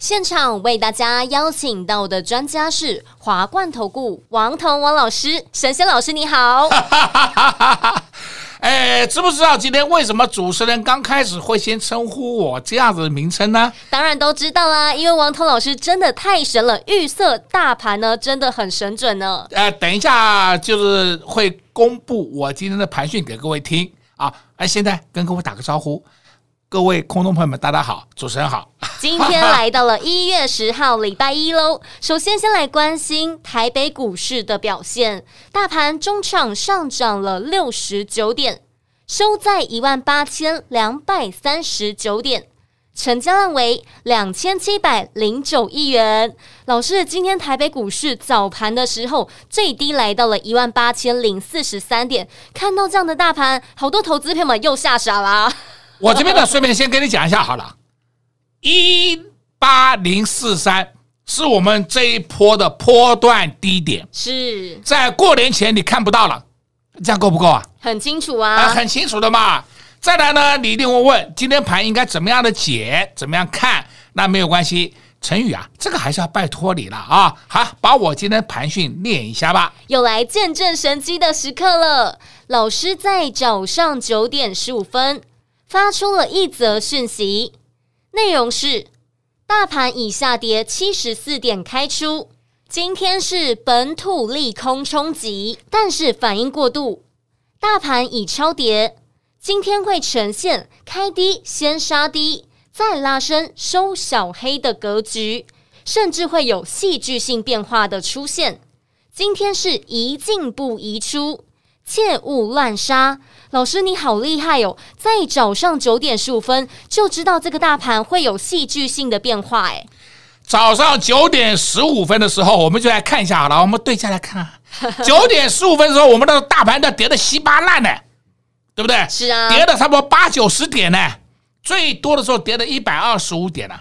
现场为大家邀请到的专家是华冠投顾王彤王老师，神仙老师你好。哎，知不知道今天为什么主持人刚开始会先称呼我这样子的名称呢？当然都知道啦，因为王彤老师真的太神了，预测大盘呢真的很神准呢。呃，等一下就是会公布我今天的盘讯给各位听。啊，哎，现在跟各位打个招呼，各位空中朋友们，大家好，主持人好。今天来到了一月十号，礼拜一喽。首先，先来关心台北股市的表现，大盘中场上涨了六十九点，收在一万八千两百三十九点。成交量为两千七百零九亿元。老师，今天台北股市早盘的时候最低来到了一万八千零四十三点。看到这样的大盘，好多投资朋友们又吓傻了。我这边呢，顺便先跟你讲一下好了，一八零四三是我们这一波的波段低点，是在过年前你看不到了，这样够不够啊？很清楚啊，啊，很清楚的嘛。再来呢，你一定会问，今天盘应该怎么样的解，怎么样看？那没有关系，陈宇啊，这个还是要拜托你了啊！好，把我今天盘训练一下吧。又来见证神机的时刻了。老师在早上九点十五分发出了一则讯息，内容是：大盘已下跌七十四点开出，今天是本土利空冲击，但是反应过度，大盘已超跌。今天会呈现开低先杀低，再拉升收小黑的格局，甚至会有戏剧性变化的出现。今天是宜进不宜出，切勿乱杀。老师你好厉害哦，在早上九点十五分就知道这个大盘会有戏剧性的变化。哎，早上九点十五分的时候，我们就来看一下好了，我们对下来看啊。九点十五分的时候，我们的大盘都跌得稀巴烂呢。对不对？是啊，跌了差不多八九十点呢，最多的时候跌了一百二十五点呢，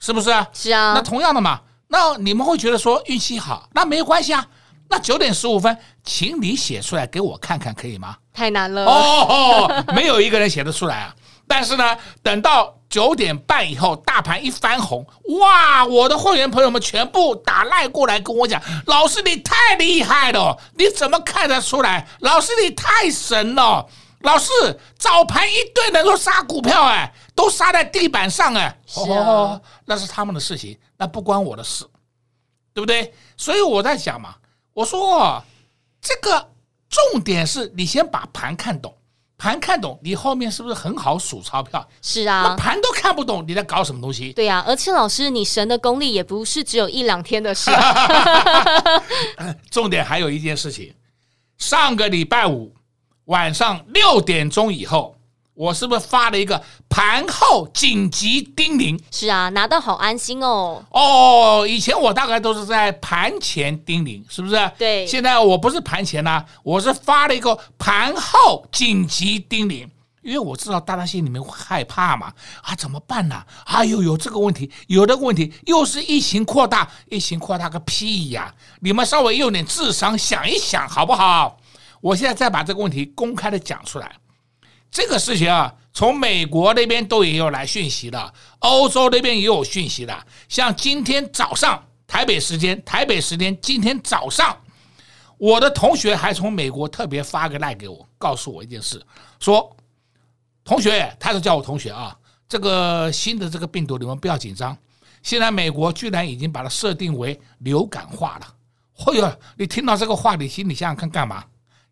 是不是？是啊。那同样的嘛，那你们会觉得说运气好，那没有关系啊。那九点十五分，请你写出来给我看看，可以吗？太难了哦，没有一个人写得出来啊。但是呢，等到九点半以后，大盘一翻红，哇！我的会员朋友们全部打赖过来跟我讲：“老师，你太厉害了，你怎么看得出来？老师，你太神了。”老师，早盘一堆人都杀股票，哎，都杀在地板上，哎，是啊，哦，那是他们的事情，那不关我的事，对不对？所以我在想嘛，我说这个重点是你先把盘看懂，盘看懂，你后面是不是很好数钞票？是啊，那盘都看不懂，你在搞什么东西？对呀，啊，而且老师，你神的功力也不是只有一两天的事，重点还有一件事情，上个礼拜五。晚上六点钟以后，我是不是发了一个盘后紧急叮咛？是啊，拿到好安心哦。哦，以前我大概都是在盘前叮咛，是不是？对。现在我不是盘前呐，我是发了一个盘后紧急叮咛，因为我知道大家心里面会害怕嘛。啊，怎么办呢？哎呦，有这个问题，有这个问题，又是疫情扩大，疫情扩大个屁呀！你们稍微用点智商想一想，好不好？我现在再把这个问题公开的讲出来，这个事情啊，从美国那边都也有来讯息的，欧洲那边也有讯息的。像今天早上台北时间，台北时间今天早上，我的同学还从美国特别发个赖给我，告诉我一件事，说同学，他是叫我同学啊，这个新的这个病毒你们不要紧张，现在美国居然已经把它设定为流感化了。哎呦，你听到这个话，你心里想想看干嘛？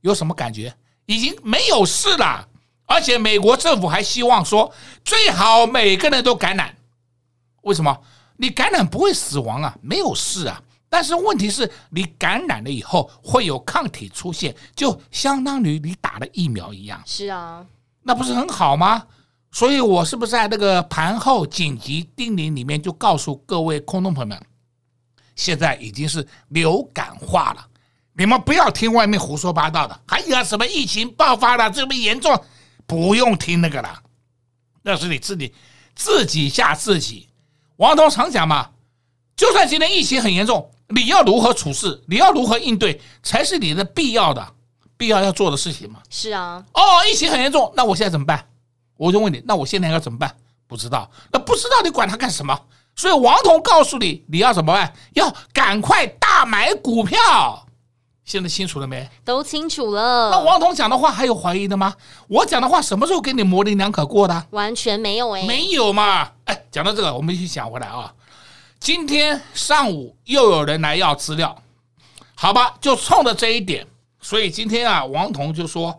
有什么感觉？已经没有事了，而且美国政府还希望说，最好每个人都感染。为什么？你感染不会死亡啊，没有事啊。但是问题是你感染了以后会有抗体出现，就相当于你打了疫苗一样。是啊，那不是很好吗？所以我是不是在那个盘后紧急叮咛里面就告诉各位空洞朋友们，现在已经是流感化了，你们不要听外面胡说八道的，还有什么疫情爆发了这么严重，不用听那个了，那是你自己自己吓自己。王彤常讲嘛，就算今天疫情很严重，你要如何处事，你要如何应对，才是你的必要的、必要要做的事情嘛。是啊，哦，疫情很严重，那我现在怎么办？我就问你，那我现在要怎么办？不知道，那不知道你管他干什么？所以王彤告诉你，你要怎么办？要赶快大买股票。现在清楚了没？都清楚了。那王彤讲的话还有怀疑的吗？我讲的话什么时候给你模棱两可过的？完全没有哎，没有嘛。哎，讲到这个，我们一起讲回来啊。今天上午又有人来要资料，好吧，就冲着这一点，所以今天啊，王彤就说。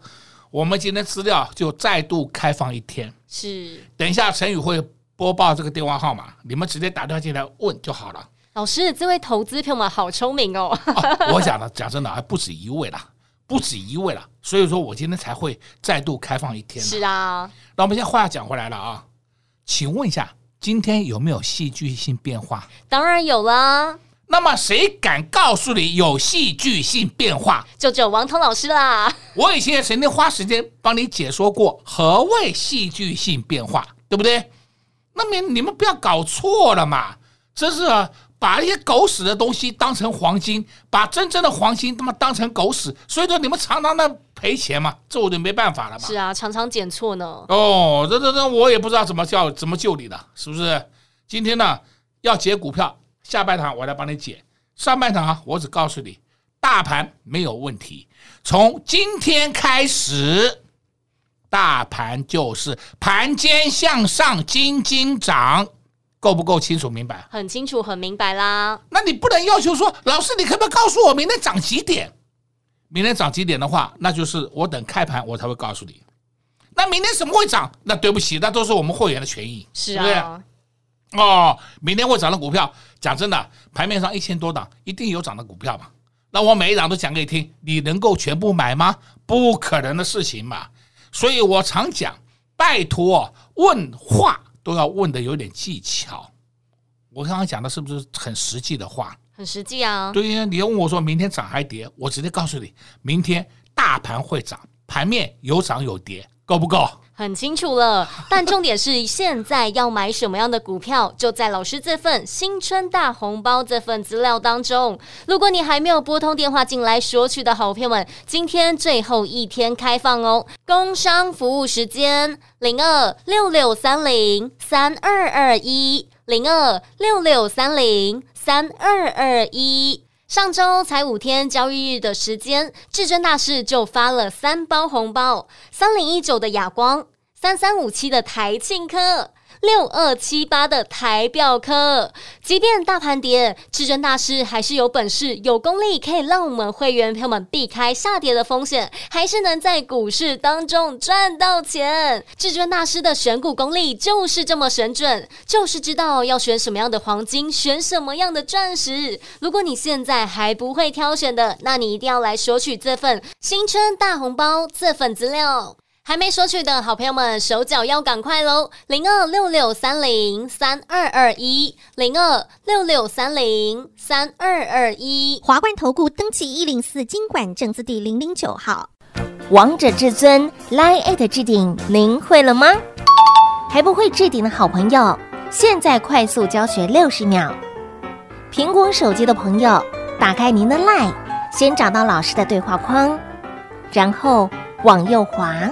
我们今天资料就再度开放一天，是。等一下陈宇会播报这个电话号码，你们直接打电话进来问就好了。老师，这位投资朋友们好聪明哦。哦我讲的讲真的，还不止一位啦，不止一位啦。所以说我今天才会再度开放一天。是啊。那我们现在话讲回来了啊，请问一下，今天有没有戏剧性变化？当然有啦。那么谁敢告诉你有戏剧性变化？就只有王彤老师啦。我以前也曾经花时间帮你解说过何谓戏剧性变化，对不对？那么你们不要搞错了嘛！真是啊，把一些狗屎的东西当成黄金，把真正的黄金他妈当成狗屎，所以说你们常常的赔钱嘛，这我就没办法了嘛。是啊，常常捡错呢。哦，这这这我也不知道怎么叫怎么救你的，是不是？今天呢要解股票。下半场我来帮你解，上半场啊，我只告诉你，大盘没有问题。从今天开始，大盘就是盘间向上，金金涨，够不够清楚明白？很清楚，很明白啦。那你不能要求说，老师，你可不可以告诉我明天涨几点？明天涨几点的话，那就是我等开盘我才会告诉你。那明天什么会涨？那对不起，那都是我们会员的权益，是啊。对？哦，明天会涨的股票，讲真的，盘面上一千多档，一定有涨的股票嘛。那我每一档都讲给你听，你能够全部买吗？不可能的事情嘛。所以我常讲，拜托问话都要问的有点技巧。我刚刚讲的是不是很实际的话？很实际啊。对呀，你要问我说明天涨还跌，我直接告诉你，明天大盘会涨，盘面有涨有跌，够不够？很清楚了，但重点是现在要买什么样的股票，就在老师这份新春大红包这份资料当中。如果你还没有拨通电话进来索取的好朋友们，今天最后一天开放哦，工商服务时间零二六六三零三二二一零二六六三零三二二一。上周才五天交易日的时间，至尊大师就发了三包红包：三零一九的亚光，三三五七的台庆科。六二七八的台表科，即便大盘跌，至尊大师还是有本事、有功力，可以让我们会员朋友们避开下跌的风险，还是能在股市当中赚到钱。至尊大师的选股功力就是这么神准，就是知道要选什么样的黄金，选什么样的钻石。如果你现在还不会挑选的，那你一定要来索取这份新春大红包这份资料。还没说去的好朋友们，手脚要赶快喽！零二六六三零三二二一，零二六六三零三二二一。华冠投顾登记一零四经管证字第零零九号。王者至尊 Line@ 置顶，您会了吗？还不会置顶的好朋友，现在快速教学六十秒。苹果手机的朋友，打开您的 Line，先找到老师的对话框，然后往右滑。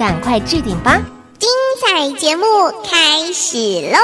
赶快置顶吧！精彩节目开始喽！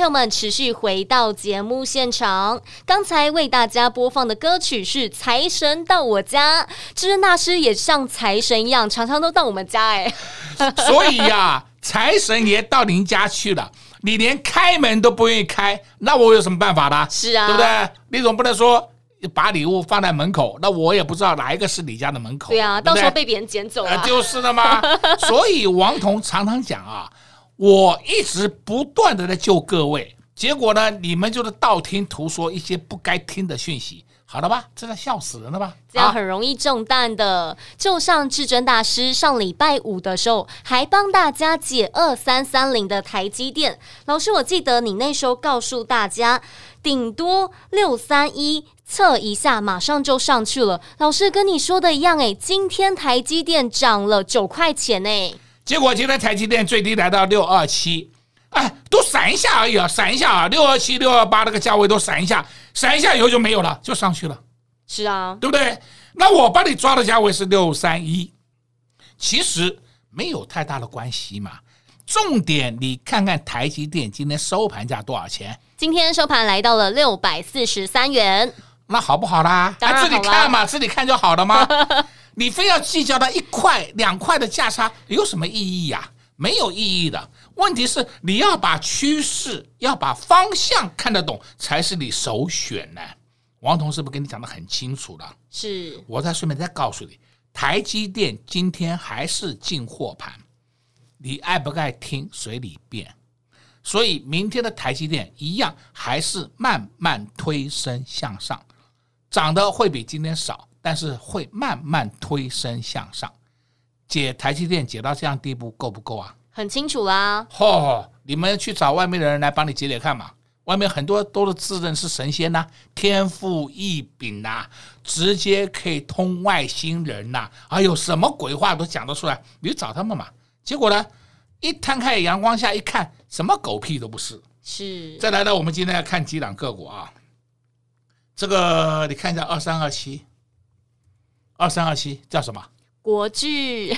朋友们，持续回到节目现场。刚才为大家播放的歌曲是《财神到我家》，至尊大师也像财神一样，常常都到我们家哎。所以呀、啊，财神爷到您家去了，你连开门都不愿意开，那我有什么办法呢？是啊，对不对？你总不能说把礼物放在门口，那我也不知道哪一个是你家的门口。对啊，对对到时候被别人捡走了，就是了嘛。所以王彤常常讲啊。我一直不断的在救各位，结果呢，你们就是道听途说一些不该听的讯息，好了吧？这在笑死人了吧？这样很容易中弹的。就像至尊大师上礼拜五的时候，还帮大家解二三三零的台积电。老师，我记得你那时候告诉大家，顶多六三一测一下，马上就上去了。老师跟你说的一样，诶，今天台积电涨了九块钱，诶。结果今天台积电最低来到六二七，哎，都闪一下而已啊，闪一下啊，六二七、六二八那个价位都闪一下，闪一下以后就没有了，就上去了。是啊，对不对？那我帮你抓的价位是六三一，其实没有太大的关系嘛。重点你看看台积电今天收盘价多少钱？今天收盘来到了六百四十三元，那好不好啦？自己看嘛，自己看就好了吗？你非要计较那一块两块的价差，有什么意义呀、啊？没有意义的。问题是你要把趋势、要把方向看得懂，才是你首选呢。王彤是不是跟你讲的很清楚了？是。我再顺便再告诉你，台积电今天还是进货盘，你爱不爱听随你便。所以明天的台积电一样还是慢慢推升向上，涨的会比今天少。但是会慢慢推升向上，解台积电解到这样地步够不够啊？很清楚啦。嚯、哦，你们去找外面的人来帮你解解看嘛。外面很多都是自认是神仙呐、啊，天赋异禀呐，直接可以通外星人呐、啊，哎呦，什么鬼话都讲得出来。你就找他们嘛。结果呢，一摊开阳光下一看，什么狗屁都不是。是。再来呢，我们今天要看几档个股啊。这个你看一下二三二七。二三二七叫什么？国巨。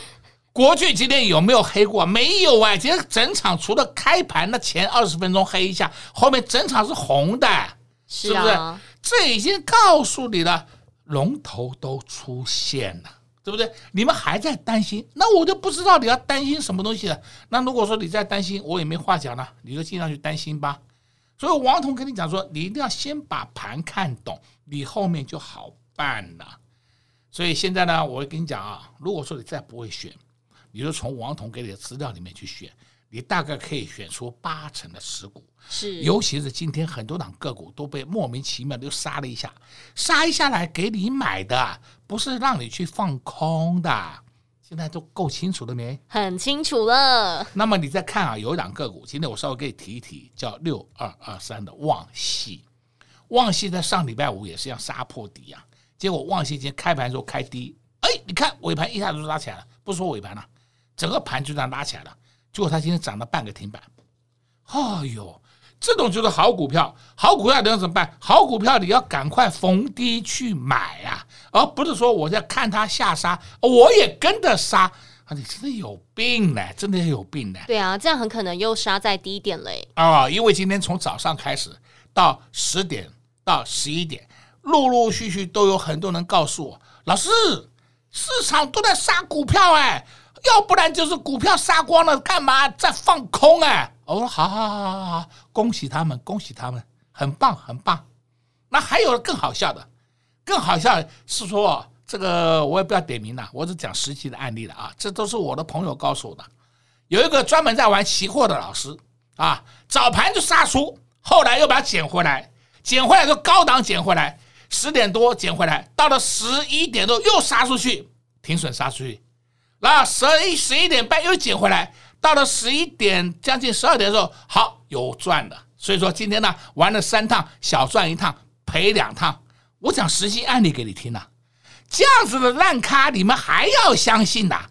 国巨今天有没有黑过？没有啊，今天整场除了开盘的前二十分钟黑一下，后面整场是红的，是不是？这已经告诉你了，龙头都出现了，对不对？你们还在担心，那我就不知道你要担心什么东西了。那如果说你在担心，我也没话讲了，你就尽量去担心吧。所以王彤跟你讲说，你一定要先把盘看懂，你后面就好办了。所以现在呢，我跟你讲啊，如果说你再不会选，你就从王彤给你的资料里面去选，你大概可以选出八成的持股。是，尤其是今天很多档个股都被莫名其妙的又杀了一下，杀一下来给你买的，不是让你去放空的。现在都够清楚了没？很清楚了。那么你再看啊，有一档个股，今天我稍微给你提一提，叫六二二三的旺系。旺系在上礼拜五也是要杀破底啊，结果旺矽今天开盘时候开低，哎，你看尾盘一下子就拉起来了，不说尾盘了。整个盘就这样拉起来了，结果它今天涨了半个停板。哎呦，这种就是好股票，好股票你要怎么办？好股票你要赶快逢低去买啊，而不是说我在看它下杀，我也跟着杀。啊，你真的有病呢，真的有病呢。对啊，这样很可能又杀在低点嘞。啊，因为今天从早上开始到十点到十一点，陆陆续续都有很多人告诉我，老师，市场都在杀股票哎。要不然就是股票杀光了，干嘛在放空哎？我说好好好好好，恭喜他们，恭喜他们，很棒很棒。那还有更好笑的，更好笑是说这个我也不要点名了，我只讲实际的案例了啊，这都是我的朋友告诉我的。有一个专门在玩期货的老师啊，早盘就杀出，后来又把它捡回来，捡回来就高档捡回来，十点多捡回来，到了十一点多又杀出去，停损杀出去。那十一十一点半又捡回来，到了十一点将近十二点的时候，好有赚的。所以说今天呢玩了三趟，小赚一趟，赔两趟。我讲实际案例给你听呐，这样子的烂咖你们还要相信呐？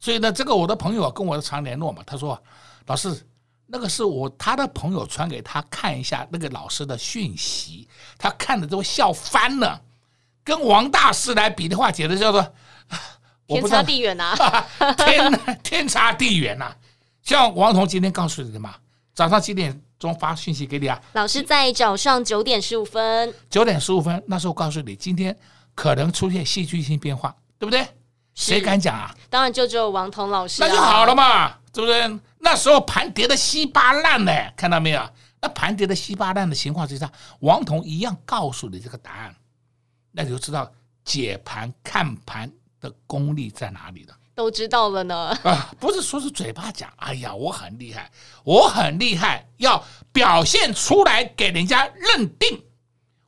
所以呢，这个我的朋友跟我常联络嘛，他说老师，那个是我他的朋友传给他看一下那个老师的讯息，他看的都笑翻了，跟王大师来比的话，简直叫做。天差地远呐！天天差地远呐！像王彤今天告诉你的嘛，早上几点钟发讯息给你啊？老师在早上九点十五分。九点十五分，那时候告诉你，今天可能出现戏剧性变化，对不对？谁敢讲啊？当然就只有王彤老师。那就好了嘛，对不对？那时候盘跌的稀巴烂呢，看到没有？那盘跌的稀巴烂的情况之下，王彤一样告诉你这个答案，那你就知道解盘看盘。的功力在哪里了？都知道了呢。啊，不是说是嘴巴讲，哎呀，我很厉害，我很厉害，要表现出来给人家认定。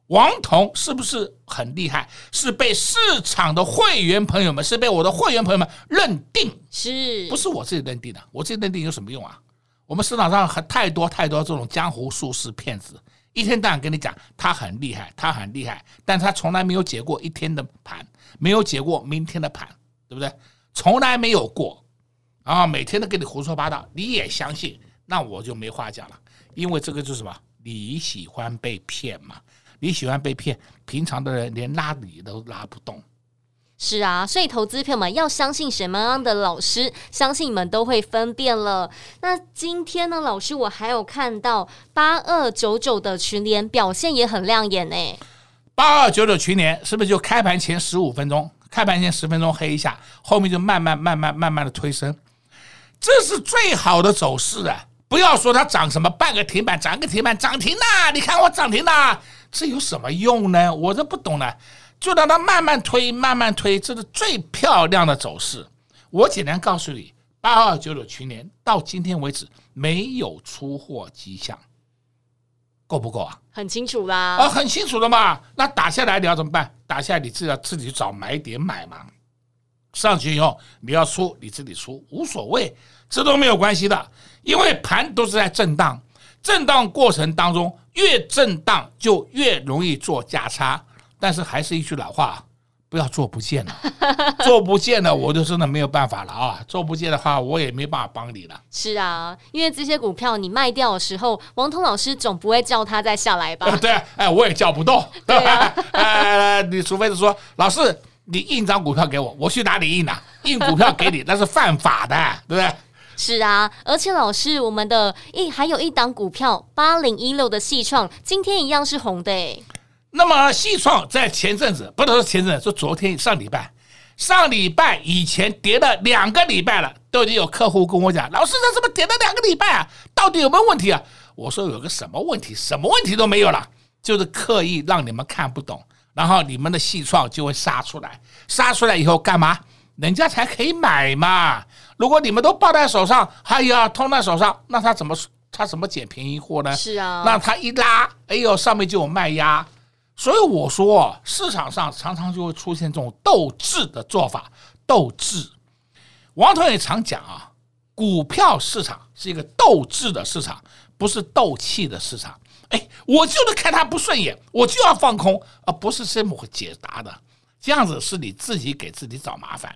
王彤是不是很厉害？是被市场的会员朋友们，是被我的会员朋友们认定，是不是我自己认定的？我自己认定有什么用啊？我们市场上还太多太多这种江湖术士骗子，一天到晚跟你讲他很厉害，他很厉害，但他从来没有解过一天的盘。没有解过明天的盘，对不对？从来没有过，啊，每天都跟你胡说八道，你也相信，那我就没话讲了，因为这个就是什么？你喜欢被骗嘛？你喜欢被骗，平常的人连拉你都拉不动。是啊，所以投资朋友们要相信什么样的老师，相信你们都会分辨了。那今天呢，老师我还有看到八二九九的群联表现也很亮眼呢。八二九九群联是不是就开盘前十五分钟，开盘前十分钟黑一下，后面就慢慢慢慢慢慢的推升，这是最好的走势啊！不要说它涨什么半个停板，涨个停板涨停啦！你看我涨停啦，这有什么用呢？我这不懂了，就让它慢慢推，慢慢推，这是最漂亮的走势。我简单告诉你，八二九九群联到今天为止没有出货迹象。够不够啊？很清楚啦，啊，很清楚的嘛。那打下来你要怎么办？打下来你自己要自己去找买点买嘛。上去以后你要出你自己出，无所谓，这都没有关系的，因为盘都是在震荡，震荡过程当中越震荡就越容易做价差。但是还是一句老话。不要做不见了，做不见了，我就真的没有办法了啊！做不见的话，我也没办法帮你了。是啊，因为这些股票你卖掉的时候，王彤老师总不会叫他再下来吧？对啊，哎，我也叫不动，对吧？哎，你除非是说，老师，你印张股票给我，我去哪里印呐、啊？印股票给你那是犯法的，对不对？是啊，而且老师，我们的一还有一档股票八零一六的细创，今天一样是红的诶。那么细创在前阵子，不能说前阵子，说昨天上礼拜，上礼拜以前跌了两个礼拜了，都已经有客户跟我讲，老师这怎么跌了两个礼拜啊？到底有没有问题啊？我说有个什么问题？什么问题都没有了，就是刻意让你们看不懂，然后你们的细创就会杀出来，杀出来以后干嘛？人家才可以买嘛。如果你们都抱在手上，哎呀，通在手上，那他怎么他怎么捡便宜货呢？是啊，那他一拉，哎呦，上面就有卖压，所以我说市场上常常就会出现这种斗智的做法，斗智。王彤也常讲啊，股票市场是一个斗智的市场，不是斗气的市场。哎，我就是看他不顺眼，我就要放空，而不是这么解答的。这样子是你自己给自己找麻烦。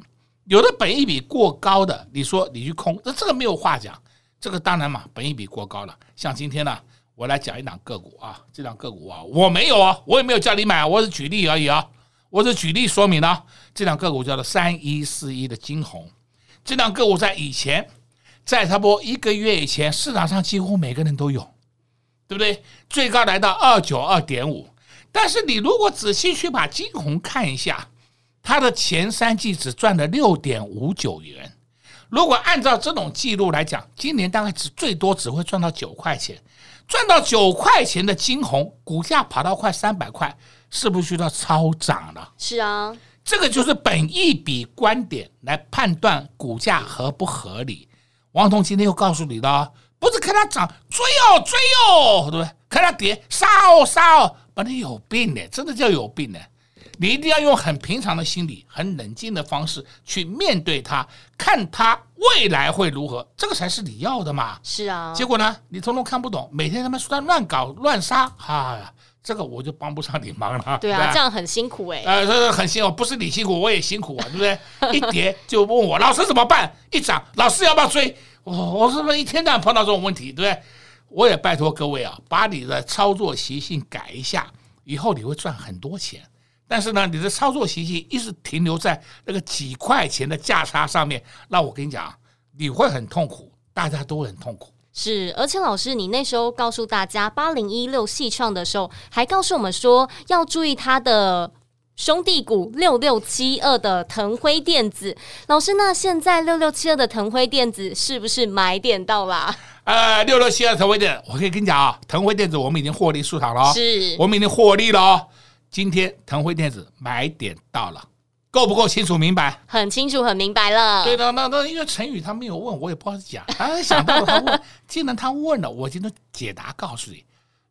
有的本一比过高的，你说你去空，那这个没有话讲。这个当然嘛，本一比过高了。像今天呢，我来讲一档个股啊，这档个股啊，我没有啊，我也没有叫你买，我是举例而已啊，我是举例说明呢。这档个股叫做三一四一的晶宏，这档个股在以前，在差不多一个月以前，市场上几乎每个人都有，对不对？最高来到二九二点五，但是你如果仔细去把晶宏看一下。它的前三季只赚了六点五九元，如果按照这种记录来讲，今年大概只最多只会赚到九块钱，赚到九块钱的金红股价跑到快三百块，是不是就要超涨了？是啊，这个就是本一笔观点来判断股价合不合理。王彤今天又告诉你了，不是看它涨追哦追哦，对不对？看它跌杀哦杀哦，把你有病呢，真的叫有病呢。你一定要用很平常的心理、很冷静的方式去面对它，看它未来会如何，这个才是你要的嘛。是啊，结果呢，你通通看不懂，每天他妈说他乱搞乱杀，哈呀，这个我就帮不上你忙了。对啊，对这样很辛苦哎、欸。呃，这个很辛苦，不是你辛苦，我也辛苦啊，对不对？一跌就问我老师怎么办，一涨老师要不要追？我我是不是一天到晚碰到这种问题，对不对？我也拜托各位啊，把你的操作习性改一下，以后你会赚很多钱。但是呢，你的操作习性一直停留在那个几块钱的价差上面，那我跟你讲，你会很痛苦，大家都会很痛苦。是，而且老师，你那时候告诉大家八零一六细创的时候，还告诉我们说要注意它的兄弟股六六七二的腾辉电子。老师，那现在六六七二的腾辉电子是不是买点到啦？呃，六六七二腾辉电子，我可以跟你讲啊，腾辉电子我们已经获利出场了，是我们已经获利了哦。今天腾辉电子买点到了，够不够清楚明白？很清楚，很明白了。对的，那那因为陈宇他没有问，我也不好讲。他想到了他问，既然他问了，我今天解答告诉你，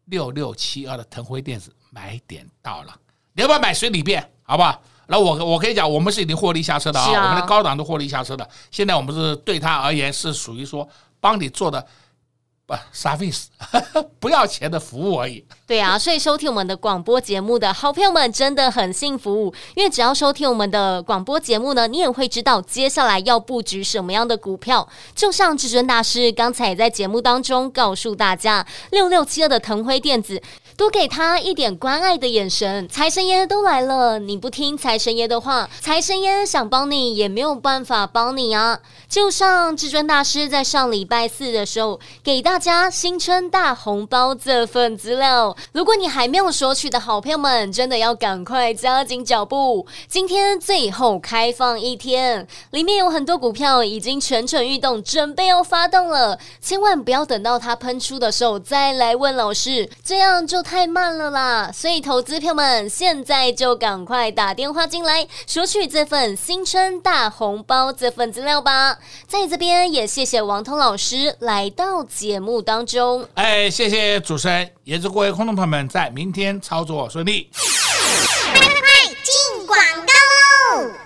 六六七二的腾辉电子买点到了，你要不要买随你便，好不好？那我我可以讲，我们是已经获利下车的啊，啊我们的高档都获利下车的。现在我们是对他而言是属于说帮你做的。Service 不要钱的服务而已。对啊，所以收听我们的广播节目的好朋友们真的很幸福，因为只要收听我们的广播节目呢，你也会知道接下来要布局什么样的股票。就像至尊大师刚才也在节目当中告诉大家，六六七二的腾辉电子。多给他一点关爱的眼神，财神爷都来了，你不听财神爷的话，财神爷想帮你也没有办法帮你啊！就像至尊大师在上礼拜四的时候给大家新春大红包这份资料，如果你还没有索取的好朋友们，真的要赶快加紧脚步，今天最后开放一天，里面有很多股票已经蠢蠢欲动，准备要发动了，千万不要等到它喷出的时候再来问老师，这样就。太慢了啦，所以投资票们现在就赶快打电话进来索取这份新春大红包这份资料吧。在这边也谢谢王通老师来到节目当中。哎，谢谢主持人，也祝各位观众朋友们在明天操作顺利。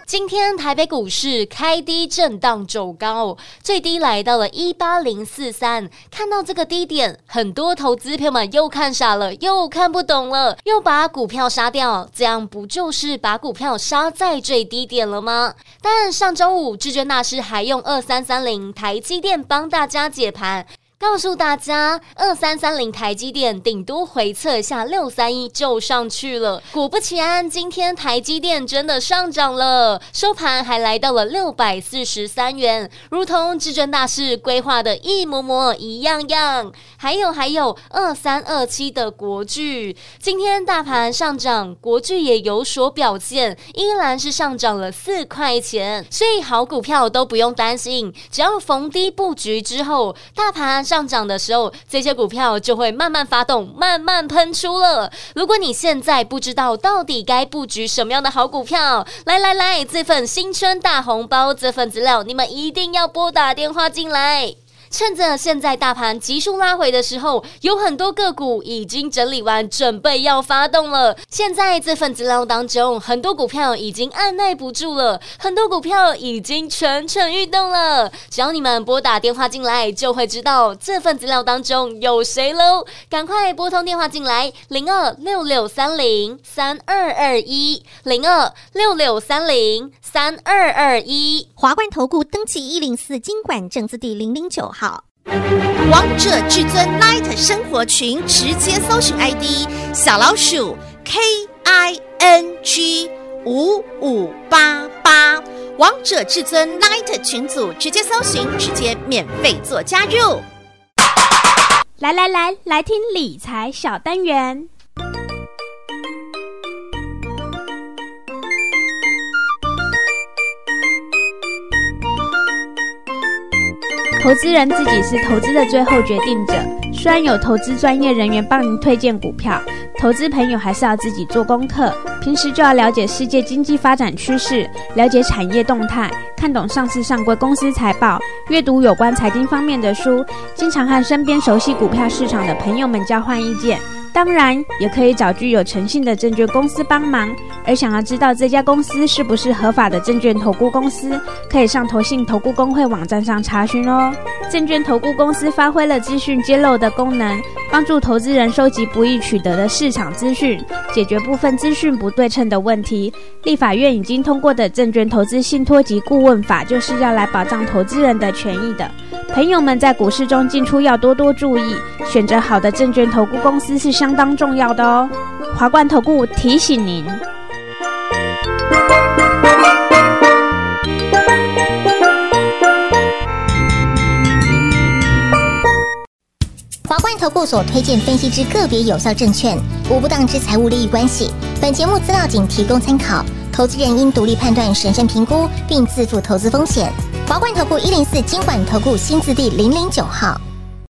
今天台北股市开低震荡走高，最低来到了一八零四三。看到这个低点，很多投资朋友们又看傻了，又看不懂了，又把股票杀掉，这样不就是把股票杀在最低点了吗？但上周五至尊大师还用二三三零台积电帮大家解盘。告诉大家，二三三零台积电顶多回测下六三一就上去了。果不其然，今天台积电真的上涨了，收盘还来到了六百四十三元，如同至尊大师规划的一模模一样样。还有还有二三二七的国巨，今天大盘上涨，国巨也有所表现，依然是上涨了四块钱。所以好股票都不用担心，只要逢低布局之后，大盘。上上涨的时候，这些股票就会慢慢发动，慢慢喷出了。如果你现在不知道到底该布局什么样的好股票，来来来，这份新春大红包，这份资料，你们一定要拨打电话进来。趁着现在大盘急速拉回的时候，有很多个股已经整理完，准备要发动了。现在这份资料当中，很多股票已经按耐不住了，很多股票已经蠢蠢欲动了。只要你们拨打电话进来，就会知道这份资料当中有谁喽。赶快拨通电话进来，零二六六三零三二二一，零二六六三零三二二一。华冠投顾登记一零四金管证字第零零九号。王者至尊 Night 生活群，直接搜寻 ID 小老鼠 K I N G 五五八八，王者至尊 Night 群组，直接搜寻，直接免费做加入。来来来，来听理财小单元。投资人自己是投资的最后决定者，虽然有投资专业人员帮您推荐股票，投资朋友还是要自己做功课。平时就要了解世界经济发展趋势，了解产业动态，看懂上市上柜公司财报，阅读有关财经方面的书，经常和身边熟悉股票市场的朋友们交换意见。当然，也可以找具有诚信的证券公司帮忙。而想要知道这家公司是不是合法的证券投顾公司，可以上投信投顾公会网站上查询哦。证券投顾公司发挥了资讯揭露的功能，帮助投资人收集不易取得的市场资讯，解决部分资讯不对称的问题。立法院已经通过的证券投资信托及顾问法，就是要来保障投资人的权益的。朋友们在股市中进出要多多注意，选择好的证券投顾公司是相当重要的哦。华冠投顾提醒您，华冠投顾所推荐分析之个别有效证券，无不当之财务利益关系。本节目资料仅提供参考，投资人应独立判断、审慎评估，并自负投资风险。华冠投顾一零四金管投顾新字第零零九号。